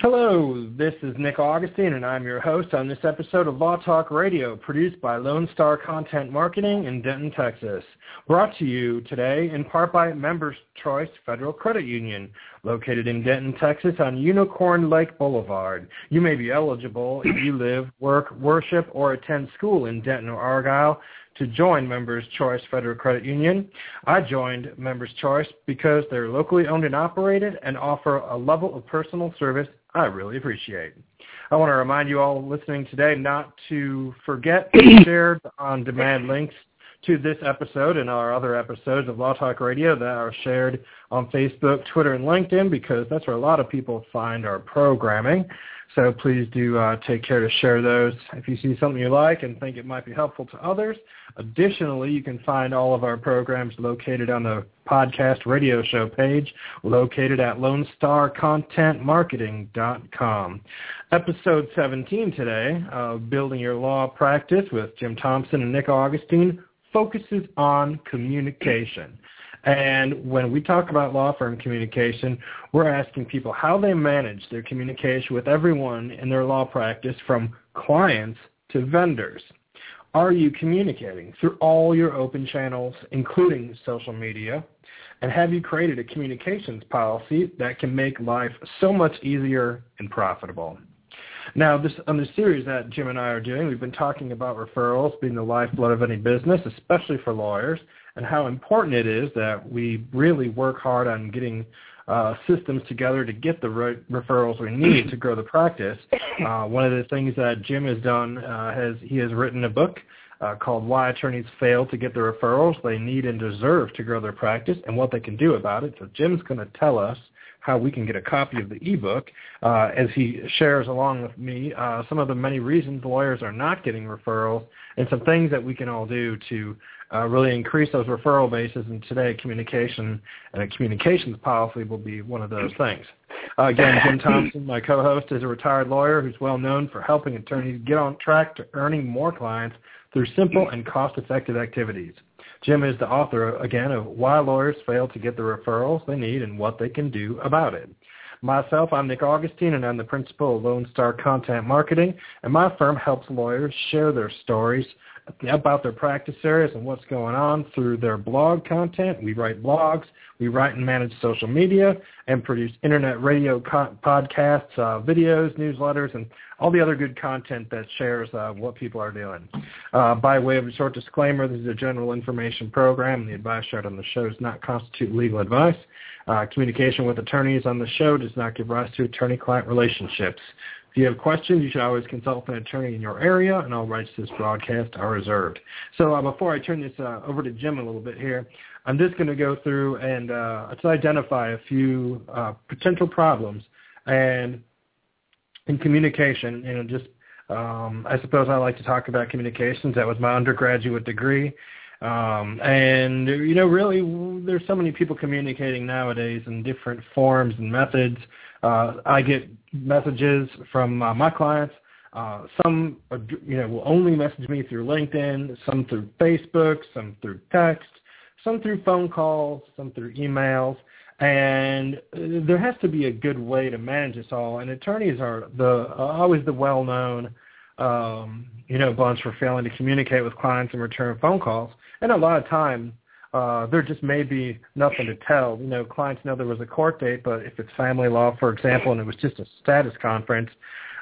Hello, this is Nick Augustine, and I'm your host on this episode of Law Talk Radio, produced by Lone Star Content Marketing in Denton, Texas. Brought to you today in part by Members Choice Federal Credit Union, located in Denton, Texas on Unicorn Lake Boulevard. You may be eligible if you live, work, worship, or attend school in Denton or Argyle to join Members Choice Federal Credit Union. I joined Members Choice because they're locally owned and operated and offer a level of personal service I really appreciate. I want to remind you all listening today not to forget to share on-demand links to this episode and our other episodes of Law Talk Radio that are shared on Facebook, Twitter, and LinkedIn because that's where a lot of people find our programming. So please do uh, take care to share those if you see something you like and think it might be helpful to others. Additionally, you can find all of our programs located on the podcast radio show page located at lonestarcontentmarketing.com. Episode 17 today, uh, Building Your Law Practice with Jim Thompson and Nick Augustine, focuses on communication. And when we talk about law firm communication, we're asking people how they manage their communication with everyone in their law practice from clients to vendors. Are you communicating through all your open channels, including social media? And have you created a communications policy that can make life so much easier and profitable? Now, this on the series that Jim and I are doing, we've been talking about referrals being the lifeblood of any business, especially for lawyers and how important it is that we really work hard on getting uh, systems together to get the re- referrals we need to grow the practice. Uh, one of the things that Jim has done uh, has he has written a book uh, called Why Attorneys Fail to Get the Referrals They Need and Deserve to Grow Their Practice and what they can do about it. So Jim's going to tell us how we can get a copy of the ebook uh, as he shares along with me uh, some of the many reasons lawyers are not getting referrals and some things that we can all do to uh, really increase those referral bases. And today, communication and a communications policy will be one of those things. Uh, again, Jim Thompson, my co-host, is a retired lawyer who's well known for helping attorneys get on track to earning more clients through simple and cost-effective activities. Jim is the author, again, of Why Lawyers Fail to Get the Referrals They Need and What They Can Do About It. Myself, I'm Nick Augustine, and I'm the principal of Lone Star Content Marketing, and my firm helps lawyers share their stories about their practice areas and what's going on through their blog content. We write blogs, we write and manage social media, and produce internet radio co- podcasts, uh, videos, newsletters, and all the other good content that shares uh, what people are doing. Uh, by way of a short disclaimer, this is a general information program. The advice shared on the show does not constitute legal advice. Uh, communication with attorneys on the show does not give rise to attorney-client relationships. If you have questions, you should always consult with an attorney in your area, and all rights to this broadcast are reserved. So uh, before I turn this uh, over to Jim a little bit here, I'm just going to go through and uh, to identify a few uh, potential problems and in communication. You know, just um, I suppose I like to talk about communications. That was my undergraduate degree. Um, and you know, really, there's so many people communicating nowadays in different forms and methods. Uh, I get messages from uh, my clients. Uh, some, you know, will only message me through LinkedIn, some through Facebook, some through text, some through phone calls, some through emails. And there has to be a good way to manage this all. And attorneys are the always the well-known, um, you know, bunch for failing to communicate with clients and return phone calls. And a lot of time, uh, there just may be nothing to tell. You know, clients know there was a court date, but if it's family law, for example, and it was just a status conference,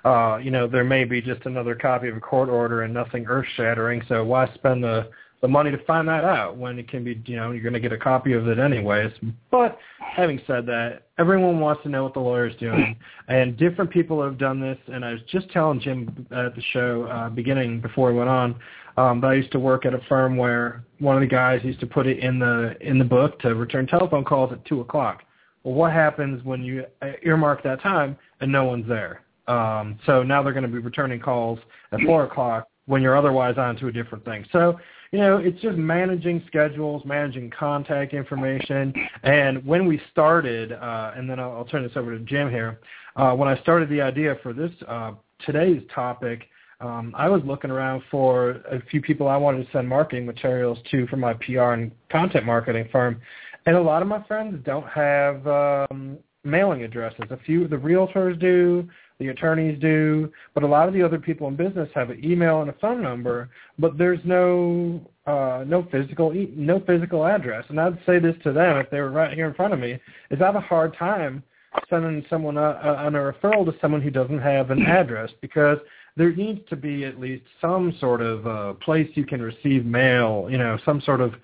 uh, you know, there may be just another copy of a court order and nothing earth-shattering. So why spend the the money to find that out when it can be, you know, you're going to get a copy of it anyways. But having said that, everyone wants to know what the lawyer's doing, and different people have done this. And I was just telling Jim at the show uh, beginning before we went on, Um, but I used to work at a firm where one of the guys used to put it in the in the book to return telephone calls at two o'clock. Well, what happens when you earmark that time and no one's there? Um, so now they're going to be returning calls at four o'clock when you're otherwise on to a different thing. So, you know, it's just managing schedules, managing contact information. And when we started, uh, and then I'll, I'll turn this over to Jim here, uh, when I started the idea for this uh, today's topic, um, I was looking around for a few people I wanted to send marketing materials to for my PR and content marketing firm. And a lot of my friends don't have um, mailing addresses. A few the realtors do, the attorneys do, but a lot of the other people in business have an email and a phone number, but there's no uh, no physical e- no physical address. And I'd say this to them if they were right here in front of me: is I have a hard time sending someone a, a, on a referral to someone who doesn't have an address because there needs to be at least some sort of uh, place you can receive mail, you know, some sort of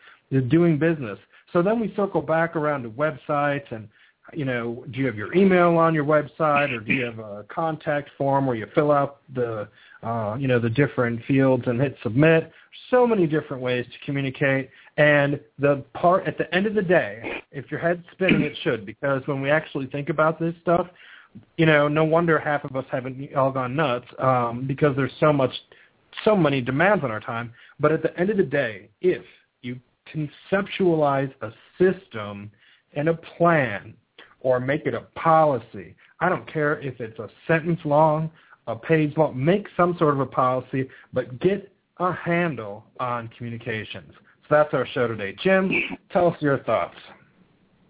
doing business. So then we circle back around to websites and you know, do you have your email on your website or do you have a contact form where you fill out the, uh, you know, the different fields and hit submit? So many different ways to communicate. And the part at the end of the day, if your head's spinning, it should, because when we actually think about this stuff, you know, no wonder half of us haven't all gone nuts um, because there's so much, so many demands on our time. But at the end of the day, if you conceptualize a system and a plan or make it a policy. I don't care if it's a sentence long, a page long. Make some sort of a policy, but get a handle on communications. So that's our show today. Jim, tell us your thoughts.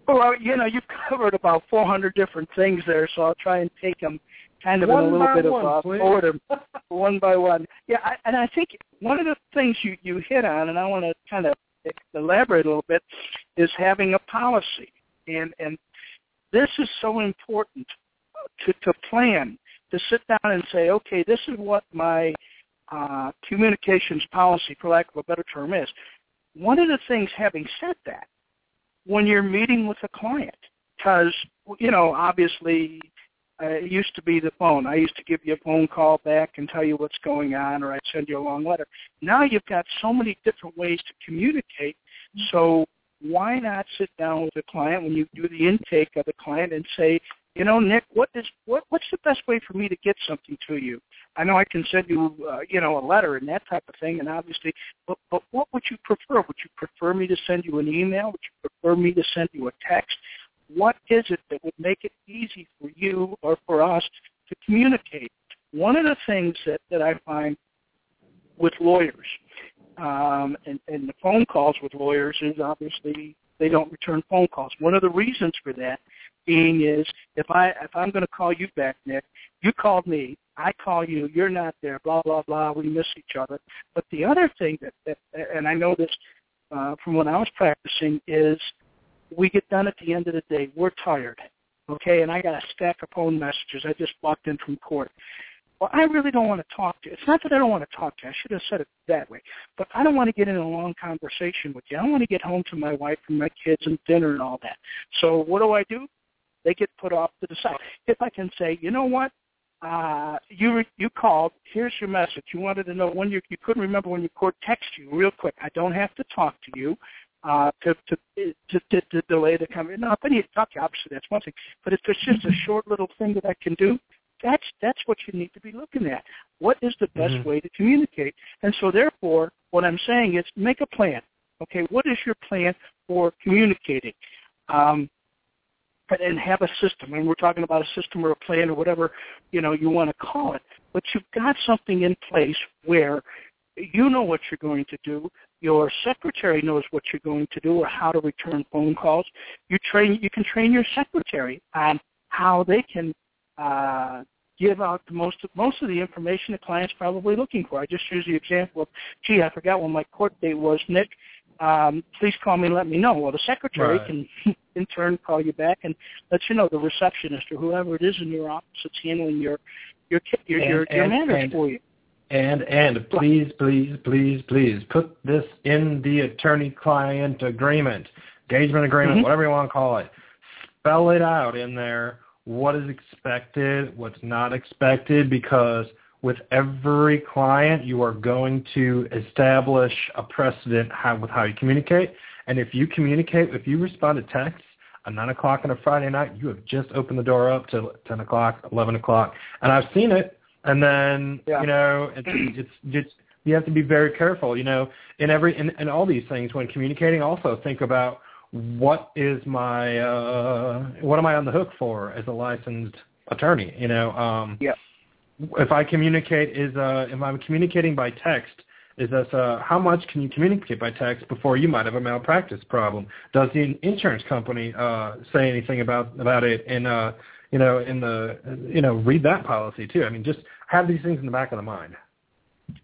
Well, you know, you've covered about 400 different things there, so I'll try and take them kind of one in a little bit one, of uh, order, one by one. Yeah, I, and I think one of the things you you hit on, and I want to kind of elaborate a little bit, is having a policy. And and this is so important to, to plan, to sit down and say, okay, this is what my uh, communications policy, for lack of a better term, is. One of the things, having said that, when you're meeting with a client, because, you know, obviously uh, it used to be the phone. I used to give you a phone call back and tell you what's going on, or I'd send you a long letter. Now you've got so many different ways to communicate. So why not sit down with a client when you do the intake of the client and say, you know, Nick, what is what what's the best way for me to get something to you? I know I can send you, uh, you know, a letter and that type of thing, and obviously, but but what would you prefer? Would you prefer me to send you an email? Would you prefer me to send you a text? What is it that would make it easy for you or for us to communicate? One of the things that that I find with lawyers um, and, and the phone calls with lawyers is obviously they don't return phone calls. One of the reasons for that being is if I if I'm going to call you back, Nick, you called me, I call you, you're not there, blah blah blah. We miss each other. But the other thing that, that and I know this uh, from when I was practicing is we get done at the end of the day, we're tired, okay, and I got a stack of phone messages. I just walked in from court well, I really don't want to talk to you. It's not that I don't want to talk to you. I should have said it that way. But I don't want to get in a long conversation with you. I want to get home to my wife and my kids and dinner and all that. So what do I do? They get put off to the side. If I can say, you know what? Uh, you you called. Here's your message. You wanted to know when you you couldn't remember when your court text you real quick. I don't have to talk to you uh, to, to, to, to, to delay the coming. No, if I need to talk to you, obviously that's one thing. But if there's just a short little thing that I can do, that's that's what you need to be looking at. What is the best mm-hmm. way to communicate? And so therefore, what I'm saying is make a plan. Okay, what is your plan for communicating? Um, and have a system. And we're talking about a system or a plan or whatever you know you want to call it. But you've got something in place where you know what you're going to do. Your secretary knows what you're going to do or how to return phone calls. You train. You can train your secretary on how they can uh, give out the most most of the information the client's probably looking for. I just use the example of, gee, I forgot when my court date was, Nick. Um, please call me and let me know. Well, the secretary right. can in turn call you back and let you know the receptionist or whoever it is in your office that's handling your your your and, your, your and, matters and, for you. And and please, please, please, please put this in the attorney-client agreement, engagement agreement, mm-hmm. whatever you want to call it. Spell it out in there what is expected, what's not expected, because with every client, you are going to establish a precedent how, with how you communicate. And if you communicate, if you respond to texts at 9 o'clock on a Friday night, you have just opened the door up to 10 o'clock, 11 o'clock. And I've seen it. And then, Yeah. you know, it's, it's, it's, you have to be very careful, you know, in every, in, in all these things when communicating, also think about what is my, uh, what am I on the hook for as a licensed attorney, you know, um, Yeah. if I communicate is uh if I'm communicating by text, is this uh how much can you communicate by text before you might have a malpractice problem? Does the insurance company uh say anything about about it in uh you know in the you know read that policy too? I mean just have these things in the back of the mind.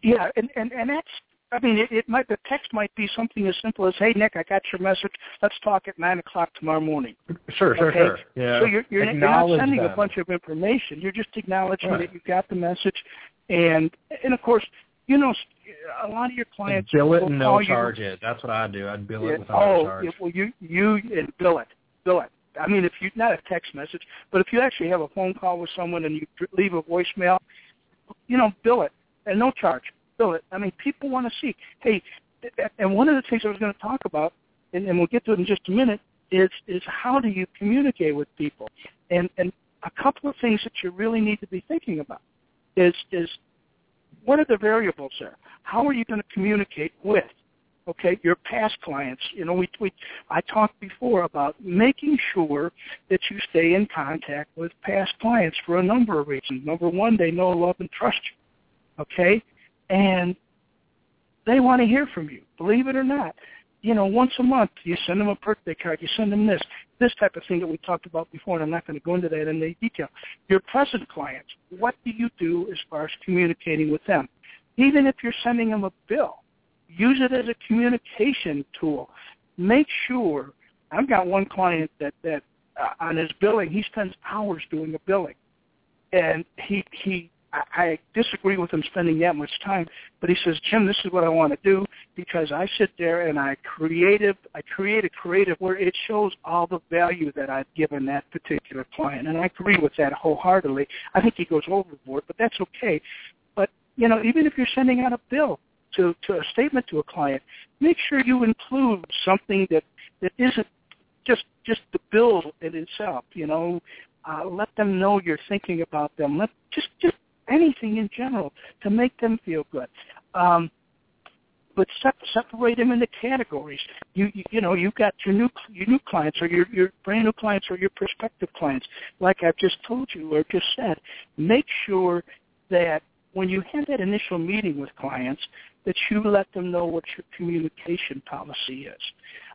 Yeah, and and and that's. I mean, it, it might the text might be something as simple as, "Hey, Nick, I got your message. Let's talk at nine o'clock tomorrow morning." Sure, sure, Okay. sure. Yeah. So you're you're, you're not sending a bunch of information. You're just acknowledging Right. that you got the message, and and of course, you know, a lot of your clients bill it will and no you- charge it. That's what I do. I'd bill Yeah, it without oh, charge. yeah, well, you you and bill it, bill it. I mean, if you not a text message, but if you actually have a phone call with someone and you leave a voicemail, you know, bill it and no charge, bill it. I mean, people want to see. Hey, and one of the things I was going to talk about, and, and we'll get to it in just a minute, is is how do you communicate with people, and and a couple of things that you really need to be thinking about is is what are the variables there? How are you going to communicate with okay, your past clients. You know, we, we I talked before about making sure that you stay in contact with past clients for a number of reasons. Number one, they know, love, and trust you. Okay, and they want to hear from you. Believe it or not, you know, once a month you send them a birthday card, you send them this, this type of thing that we talked about before, and I'm not going to go into that in any detail. Your present clients, what do you do as far as communicating with them? Even if you're sending them a bill, use it as a communication tool. Make sure. I've got one client that that uh, on his billing, he spends hours doing a billing, and he he. I I disagree with him spending that much time, but he says, Jim, this is what I want to do because I sit there and I creative, I create a creative where it shows all the value that I've given that particular client, and I agree with that wholeheartedly. I think he goes overboard, but that's okay. But you know, even if you're sending out a bill, to, to a statement to a client, make sure you include something that, that isn't just just the bill in itself. You know, uh, let them know you're thinking about them. Let just just anything in general to make them feel good. Um, but sep- separate them into categories. You, you you know you've got your new your new clients or your your brand new clients or your prospective clients. Like I've just told you or just said, make sure that when you have that initial meeting with clients, that you let them know what your communication policy is.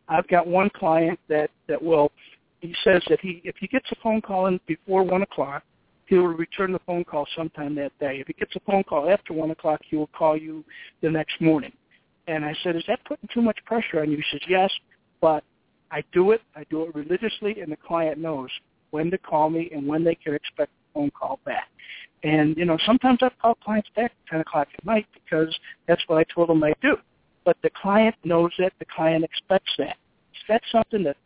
I've got one client that that will. He says that he if he gets a phone call in before one o'clock, he will return the phone call sometime that day. If he gets a phone call after one o'clock, he will call you the next morning. And I said, is that putting too much pressure on you? He says, yes, but I do it. I do it religiously, and the client knows when to call me and when they can expect a phone call back. And, you know, sometimes I call clients back at 10 o'clock at night because that's what I told them I'd do. But the client knows that. The client expects that. That's something that,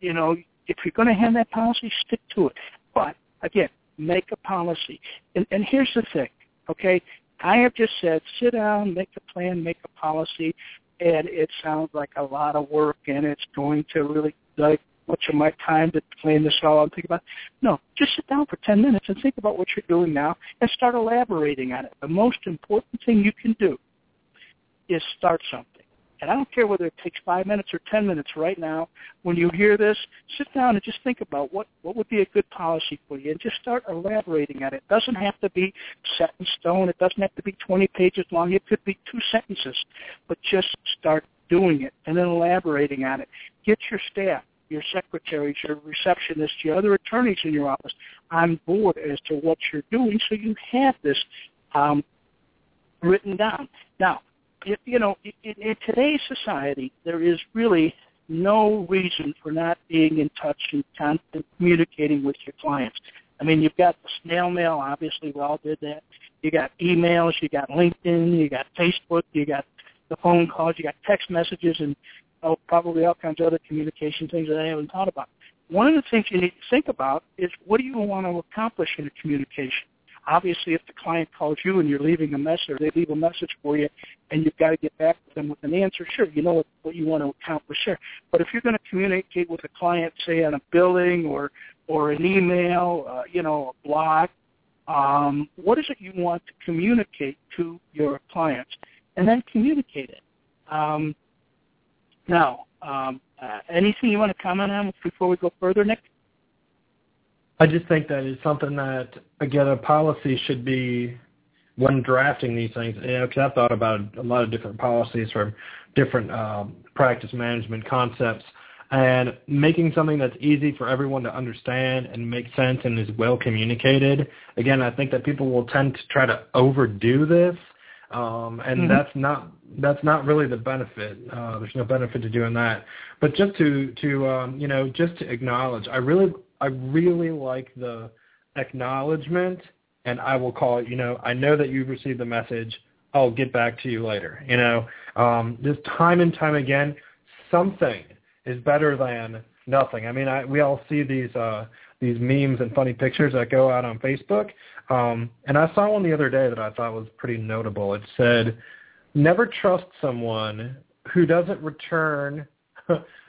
you know, if you're going to have that policy, stick to it. But, again, make a policy. And, and here's the thing, okay? I have just said, sit down, make a plan, make a policy, and it sounds like a lot of work, and it's going to really like much of my time to plan this all out and think about. No, just sit down for 10 minutes and think about what you're doing now and start elaborating on it. The most important thing you can do is start something. And I don't care whether it takes five minutes or 10 minutes right now. When you hear this, sit down and just think about what, what would be a good policy for you and just start elaborating on it. It doesn't have to be set in stone. It doesn't have to be 20 pages long. It could be two sentences. But just start doing it and then elaborating on it. Get your staff, your secretaries, your receptionists, your other attorneys in your office on board as to what you're doing so you have this um, written down. Now, if, you know, in, in today's society, there is really no reason for not being in touch and constant communicating with your clients. I mean, you've got the snail mail. Obviously, we all did that. You got emails. You got LinkedIn. You got Facebook. You got the phone calls. You got text messages, and oh, probably all kinds of other communication things that I haven't thought about. One of the things you need to think about is what do you want to accomplish in a communication? Obviously, if the client calls you and you're leaving a message, or they leave a message for you, and you've got to get back to them with an answer, sure, you know what, what you want to accomplish there. But if you're going to communicate with a client, say on a billing or or an email, uh, you know, a blog, um, what is it you want to communicate to your clients, and then communicate it. Um, now, um, uh, anything you want to comment on before we go further, Nick? I just think that it's something that again a policy should be when drafting these things. You know, because I've thought about a lot of different policies from different um, practice management concepts, and making something that's easy for everyone to understand and make sense and is well communicated. Again, I think that people will tend to try to overdo this. Um, and mm-hmm. that's not that's not really the benefit. Uh, there's no benefit to doing that. But just to to um, you know just to acknowledge, I really I really like the acknowledgement, and I will call it. You know, I know that you've received the message. I'll get back to you later. You know, um, just time and time again, something is better than nothing. I mean, I, we all see these uh, these memes and funny pictures that go out on Facebook, um, and I saw one the other day that I thought was pretty notable. It said, "Never trust someone who doesn't return."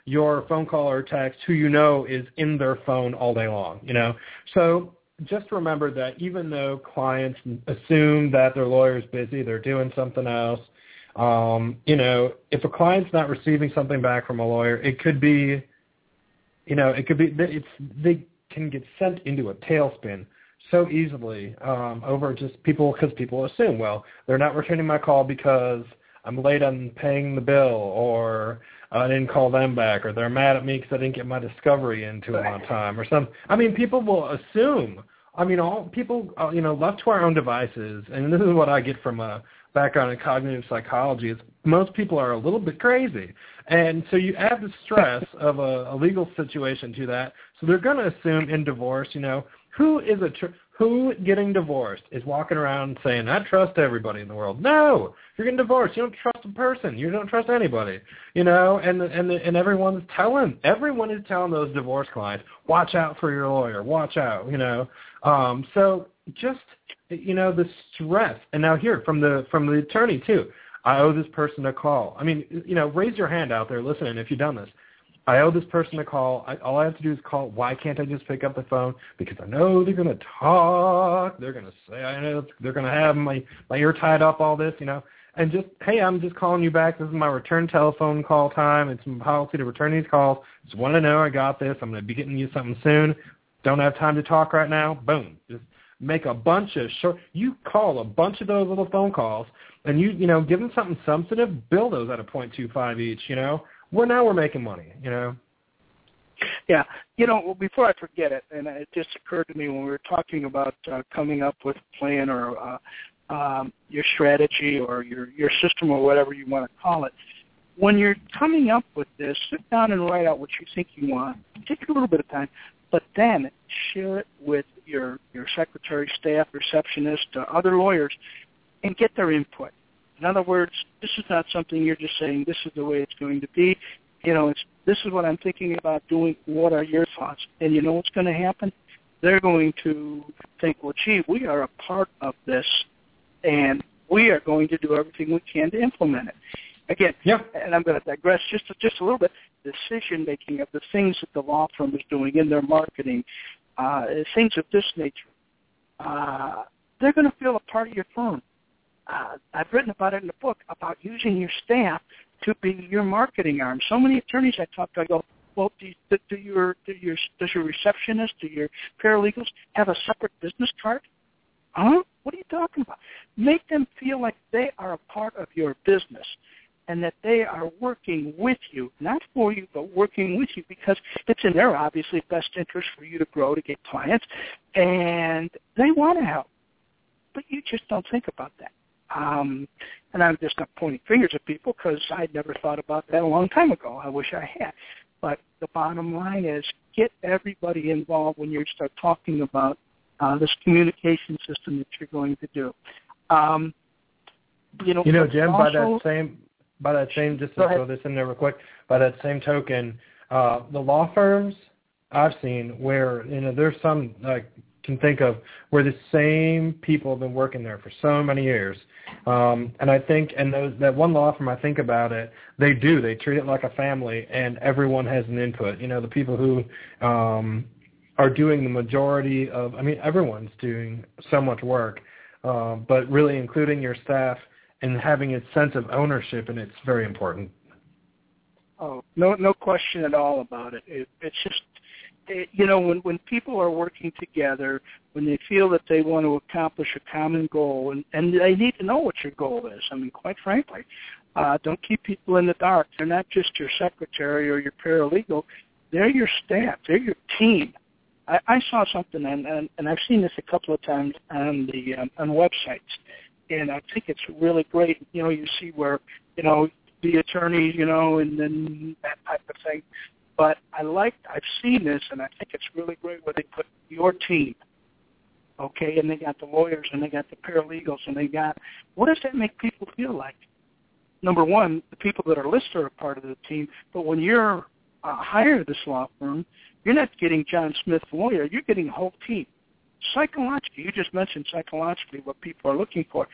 Your phone call or text who you know is in their phone all day long, you know. So just remember that even though clients assume that their lawyer is busy, they're doing something else. Um, you know, if a client's not receiving something back from a lawyer, it could be, you know, it could be it's they can get sent into a tailspin so easily um, over just people because people assume, well, they're not returning my call because I'm late on paying the bill, or I didn't call them back, or they're mad at me because I didn't get my discovery into them on time, or some. I mean, people will assume. I mean, all people, uh, you know, left to our own devices, and this is what I get from a background in cognitive psychology. Is most people are a little bit crazy, and so you add the stress of a, a legal situation to that. So they're going to assume in divorce, you know, who is a tr- who getting divorced is walking around saying, I trust everybody in the world. No, you're getting divorced. You don't trust a person. You don't trust anybody. You know, and and and everyone's telling everyone is telling those divorce clients, watch out for your lawyer. Watch out. You know, um, so just you know the stress. And now here from the from the attorney too. I owe this person a call. I mean, you know, raise your hand out there listening if you've done this. I owe this person a call. I, all I have to do is call. Why can't I just pick up the phone? Because I know they're going to talk. They're going to say, I know they're going to have my my ear tied up. All this, you know, and just hey, I'm just calling you back. This is my return telephone call time. It's my policy to return these calls. Just want to know I got this. I'm going to be getting you something soon. Don't have time to talk right now. Boom. Just make a bunch of short. You call a bunch of those little phone calls, and you you know give them something substantive. Bill those at a point two five each. You know we're now we're making money, you know. Yeah, you know, before I forget it, and it just occurred to me when we were talking about uh, coming up with a plan or uh, um, your strategy or your your system or whatever you want to call it. When you're coming up with this, sit down and write out what you think you want. Take a little bit of time, but then share it with your your secretary, staff, receptionist, uh, other lawyers, and get their input. In other words, this is not something you're just saying, this is the way it's going to be. You know, it's this is what I'm thinking about doing. What are your thoughts? And you know what's going to happen? They're going to think, well, gee, we are a part of this, and we are going to do everything we can to implement it. Again, yeah. and I'm going to digress just just a little bit. Decision making of the things that the law firm is doing in their marketing, uh, things of this nature. Uh, they're going to feel a part of your firm uh, I've written about it in the book about using your staff to be your marketing arm. So many attorneys I talk to, I go, well, do, do, do your do your does your receptionist, do your paralegals have a separate business card? Huh? What are you talking about? Make them feel like they are a part of your business and that they are working with you, not for you, but working with you because it's in their obviously best interest for you to grow, to get clients, and they want to help. But you just don't think about that. Um, and I'm just not pointing fingers at people because I'd never thought about that a long time ago. I wish I had. But the bottom line is get everybody involved when you start talking about uh, this communication system that you're going to do. Um, you know, you know, Jim. Also, by that same, by that same, just to throw this in there real quick. By that same token, uh, the law firms I've seen where you know there's some like can think of where the same people have been working there for so many years. Um, and I think, and those, that one law firm, I think about it, they do. They treat it like a family, and everyone has an input. You know, the people who um, are doing the majority of, I mean, everyone's doing so much work, uh, but really including your staff and having a sense of ownership, and it's very important. Oh, no, no question at all about it. it it's just, you know, when when people are working together, when they feel that they want to accomplish a common goal, and and they need to know what your goal is. I mean, quite frankly, uh, don't keep people in the dark. They're not just your secretary or your paralegal. They're your staff. They're your team. I, I saw something, and, and and I've seen this a couple of times on the um, on websites, and I think it's really great. You know, you see where you know the attorney, you know, and then that type of thing. But I like, I've seen this, and I think it's really great where they put your team, okay, and they got the lawyers and they got the paralegals and they got, what does that make people feel like? Number one, the people that are listed are part of the team, but when you're uh, hired this law firm, you're not getting John Smith lawyer, you're getting a whole team psychologically, you just mentioned psychologically what people are looking for.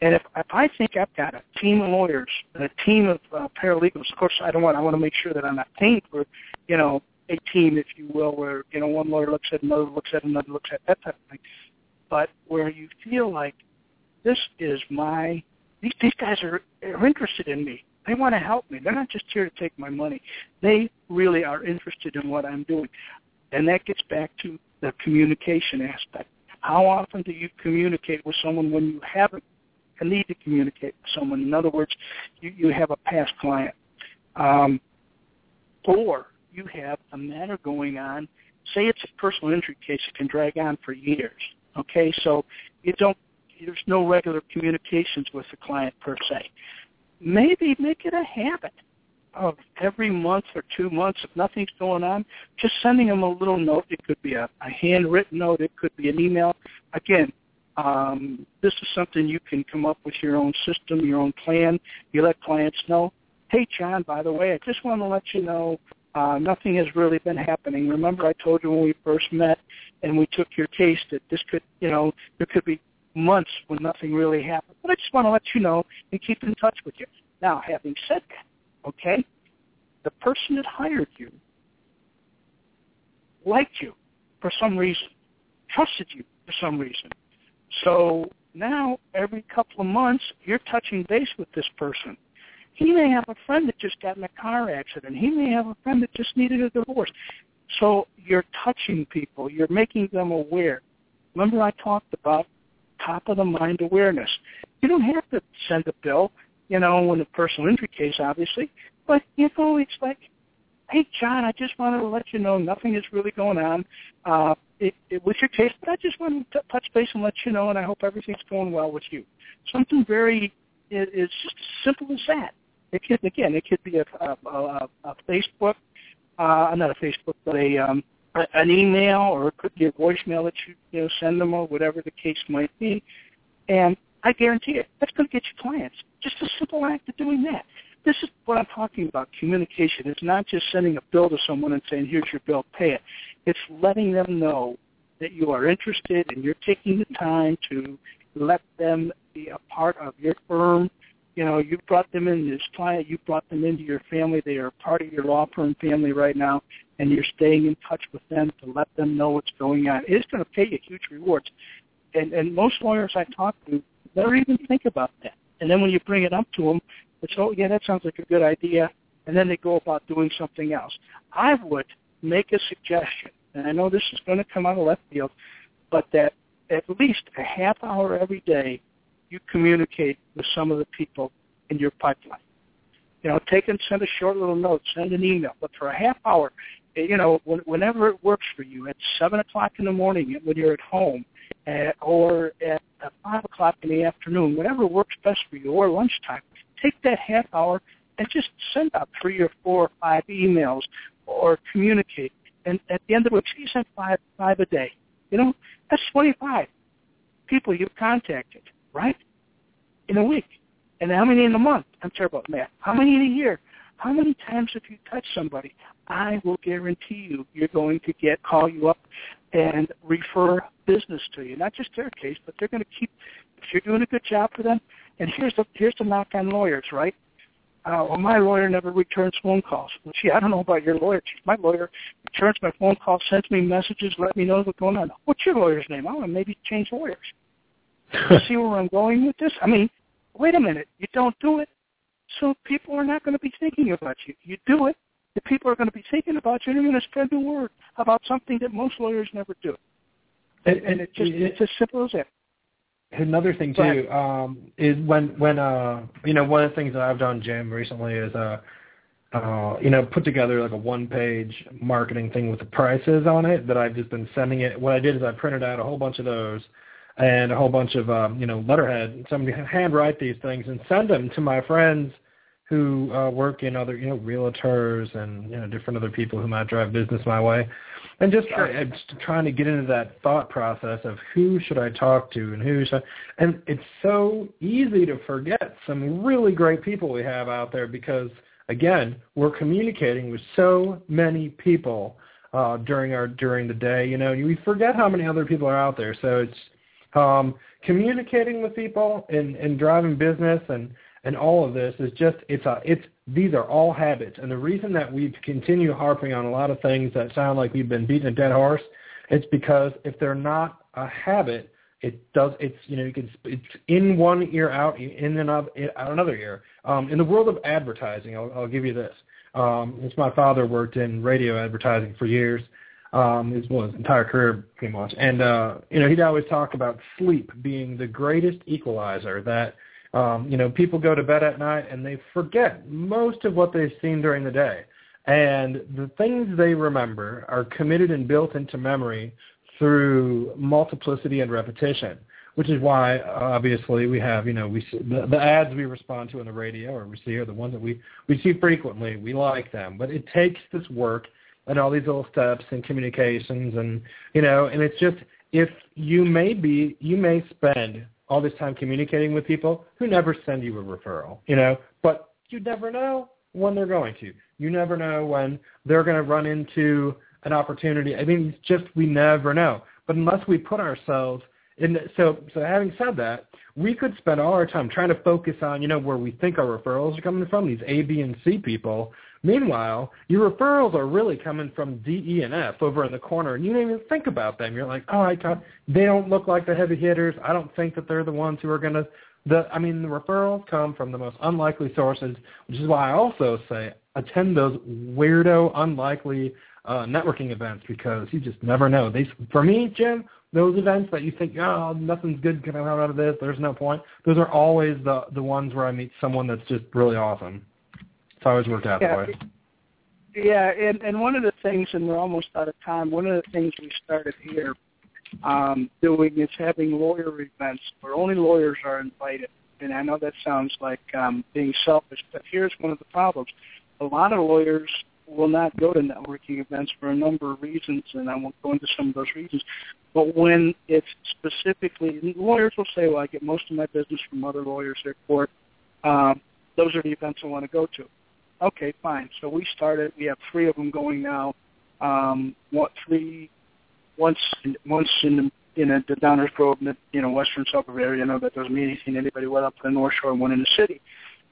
And if, if I think I've got a team of lawyers and a team of uh, paralegals, of course I don't want, I want to make sure that I'm not paying for, you know, a team, if you will, where, you know, one lawyer looks at another, looks at another, looks at that type of thing. But where you feel like this is my, these, these guys are, are interested in me. They want to help me. They're not just here to take my money. They really are interested in what I'm doing. And that gets back to the communication aspect. How often do you communicate with someone when you haven't a need to communicate with someone? In other words, you, you have a past client. Um, or you have a matter going on. Say it's a personal injury case that can drag on for years. Okay, so you don't. There's no regular communications with the client per se. Maybe make it a habit of every month or two months, if nothing's going on, just sending them a little note. It could be a, a handwritten note. It could be an email. Again, um, this is something you can come up with your own system, your own plan. You let clients know, hey, John, by the way, I just want to let you know uh, nothing has really been happening. Remember I told you when we first met and we took your case that this could, you know, there could be months when nothing really happened. But I just want to let you know and keep in touch with you. Now, having said that, okay? The person that hired you liked you for some reason, trusted you for some reason. So now every couple of months you're touching base with this person. He may have a friend that just got in a car accident. He may have a friend that just needed a divorce. So you're touching people. You're making them aware. Remember I talked about top of the mind awareness. You don't have to send a bill you know, in a personal injury case, obviously. But, you know, it's like, hey, John, I just wanted to let you know nothing is really going on uh, it, it, with your case, but I just wanted to touch base and let you know, and I hope everything's going well with you. Something very, it, it's just as simple as that. It could, again, it could be a, a, a, a Facebook, uh, not a Facebook, but a, um, a an email, or it could be a voicemail that you, you know, send them, or whatever the case might be. And I guarantee it, that's going to get you clients. Just a simple act of doing that. This is what I'm talking about, communication. It's not just sending a bill to someone and saying, here's your bill, pay it. It's letting them know that you are interested and you're taking the time to let them be a part of your firm. You know, you brought them in as client, you brought them into your family. They are part of your law firm family right now, and you're staying in touch with them to let them know what's going on. It's going to pay you huge rewards. And, and most lawyers I talk to never even think about that. And then when you bring it up to them, it's, oh, yeah, that sounds like a good idea. And then they go about doing something else. I would make a suggestion, and I know this is going to come out of left field, but that at least a half hour every day you communicate with some of the people in your pipeline. You know, take and send a short little note, send an email, but for a half hour, eh, you know, whenever it works for you, at 7 o'clock in the morning when you're at home, at, or at uh, 5 o'clock in the afternoon, whatever works best for you, or lunchtime, take that half hour and just send out three or four or five emails or communicate. And at the end of the week, you send five, five a day. You know, that's 25 people you've contacted, right? In a week. And how many in a month? I'm terrible at math. How many in a year? How many times have you touched somebody? I will guarantee you, you're going to get call you up and refer business to you. Not just their case, but they're going to keep. If you're doing a good job for them, and here's the here's the knock on lawyers, right? Uh, well, my lawyer never returns phone calls. Well, gee, I don't know about your lawyer. My lawyer returns my phone calls, sends me messages, let me know what's going on. What's your lawyer's name? I want to maybe change lawyers. see where I'm going with this? I mean, wait a minute. You don't do it, so people are not going to be thinking about you. You do it, the people are going to be thinking about you, and you're going to spread the word about something that most lawyers never do. And, and it just, it's as simple as that. Another thing too um, is when when uh you know one of the things that I've done, Jim, recently is uh uh you know put together like a one page marketing thing with the prices on it that I've just been sending it. What I did is I printed out a whole bunch of those and a whole bunch of um, you know letterhead. Somebody handwrite these things and send them to my friends who uh, work in other, you know, realtors and you know different other people who might drive business my way, and just sure. I, I'm just trying to get into that thought process of who should I talk to and who should, I, and it's so easy to forget some really great people we have out there because again we're communicating with so many people uh, during our during the day. You know, we forget how many other people are out there. So it's um, communicating with people and, and driving business and and all of this is just it's a it's these are all habits. And the reason that we continue harping on a lot of things that sound like we've been beating a dead horse it's because if they're not a habit it does it's you know you can it's in one ear out in another out another ear. Um in the world of advertising i'll, I'll give you this. Um it's my father worked in radio advertising for years um his well his entire career pretty much. And uh you know he'd always talk about sleep being the greatest equalizer that um, you know, people go to bed at night and they forget most of what they've seen during the day. And the things they remember are committed and built into memory through multiplicity and repetition, which is why obviously we have, you know, we the, the ads we respond to on the radio or we see are the ones that we, we see frequently. We like them, but it takes this work and all these little steps and communications and, you know, and it's just, if you may be, you may spend all this time communicating with people who never send you a referral, you know, but you never know when they're going to. You never know when they're going to run into an opportunity. I mean, it's just we never know. But unless we put ourselves in, so so having said that, we could spend all our time trying to focus on, you know, where we think our referrals are coming from, these A, B, and C people, Meanwhile, your referrals are really coming from D, E, and F over in the corner, and you don't even think about them. You're like, oh, I got, they don't look like the heavy hitters. I don't think that they're the ones who are going to. The I mean, the referrals come from the most unlikely sources, which is why I also say attend those weirdo, unlikely uh, networking events because you just never know. They, for me, Jim, those events that you think, oh, nothing's good coming out of this. There's no point. Those are always the the ones where I meet someone that's just really awesome. Always worked out yeah. that way. Yeah, and and one of the things, and we're almost out of time. One of the things we started here um, doing is having lawyer events where only lawyers are invited. And I know that sounds like um, being selfish, but here's one of the problems: a lot of lawyers will not go to networking events for a number of reasons, and I won't go into some of those reasons. But when it's specifically, lawyers will say, "Well, I get most of my business from other lawyers at court." Um, those are the events I want to go to. Okay, fine. So we started. We have three of them going now. Um, what three? Once once in the in a, the Downers Grove, you know, western suburb area. I know that doesn't mean anything to anybody. Well, up to the North Shore, one in the city,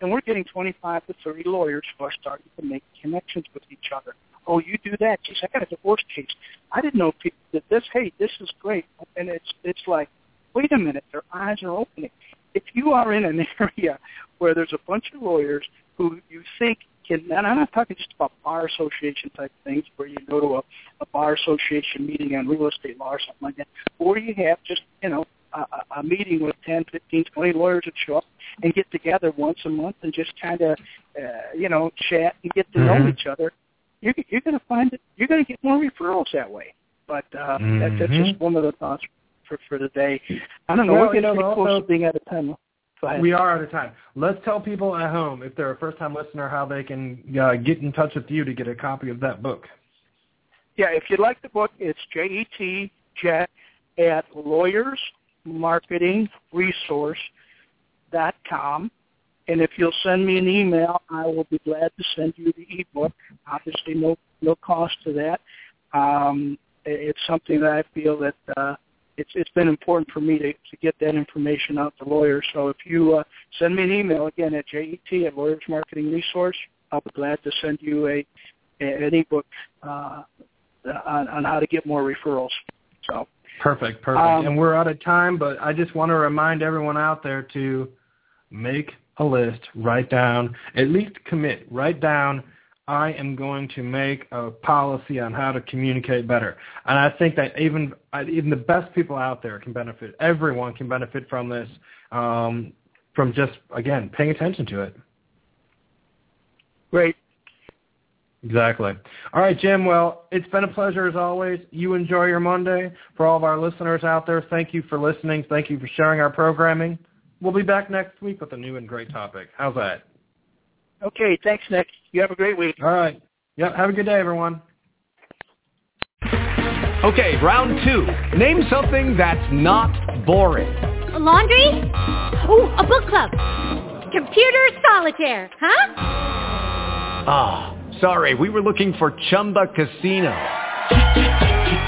and we're getting 25 to 30 lawyers who are starting to make connections with each other. Oh, you do that? Geez, I got a divorce case. I didn't know people did this. Hey, this is great. And it's it's like, wait a minute, their eyes are opening. If you are in an area where there's a bunch of lawyers who you think can, and I'm not talking just about bar association type things where you go to a, a bar association meeting on real estate law or something like that, or you have just, you know, a, a meeting with 10, 15, 20 lawyers that show up and get together once a month and just kind of, uh, you know, chat and get to mm-hmm. know each other. You're, you're going to find that you're going to get more referrals that way. But uh, mm-hmm. that, that's just one of the thoughts for for the day. I don't know. Well, we're you know, pretty close also, to being out of time. We are out of time. Let's tell people at home, if they're a first-time listener, how they can uh, get in touch with you to get a copy of that book. Yeah, if you'd like the book, it's J-E-T, Jet, at lawyersmarketingresource.com. And if you'll send me an email, I will be glad to send you the ebook. Obviously, no no cost to that. Um, it's something that I feel that uh, it's it's been important for me to to get that information out to lawyers. So if you uh, send me an email again at jet at Lawyers Marketing Resource, I'll be glad to send you a, a an ebook uh, on on how to get more referrals. So perfect, perfect. Um, and we're out of time, but I just want to remind everyone out there to make a list, write down, at least commit, write down I am going to make a policy on how to communicate better. And I think that even even the best people out there can benefit. Everyone can benefit from this, um, from just again paying attention to it. Great. Exactly. All right, Jim. Well, it's been a pleasure as always. You enjoy your Monday. For all of our listeners out there, thank you for listening. Thank you for sharing our programming. We'll be back next week with a new and great topic. How's that? Okay, thanks, Nick. You have a great week. All right. Yep, have a good day, everyone. Okay, round two. Name something that's not boring. A laundry? Ooh, a book club. Computer solitaire, huh? Ah, oh, sorry. We were looking for Chumba Casino.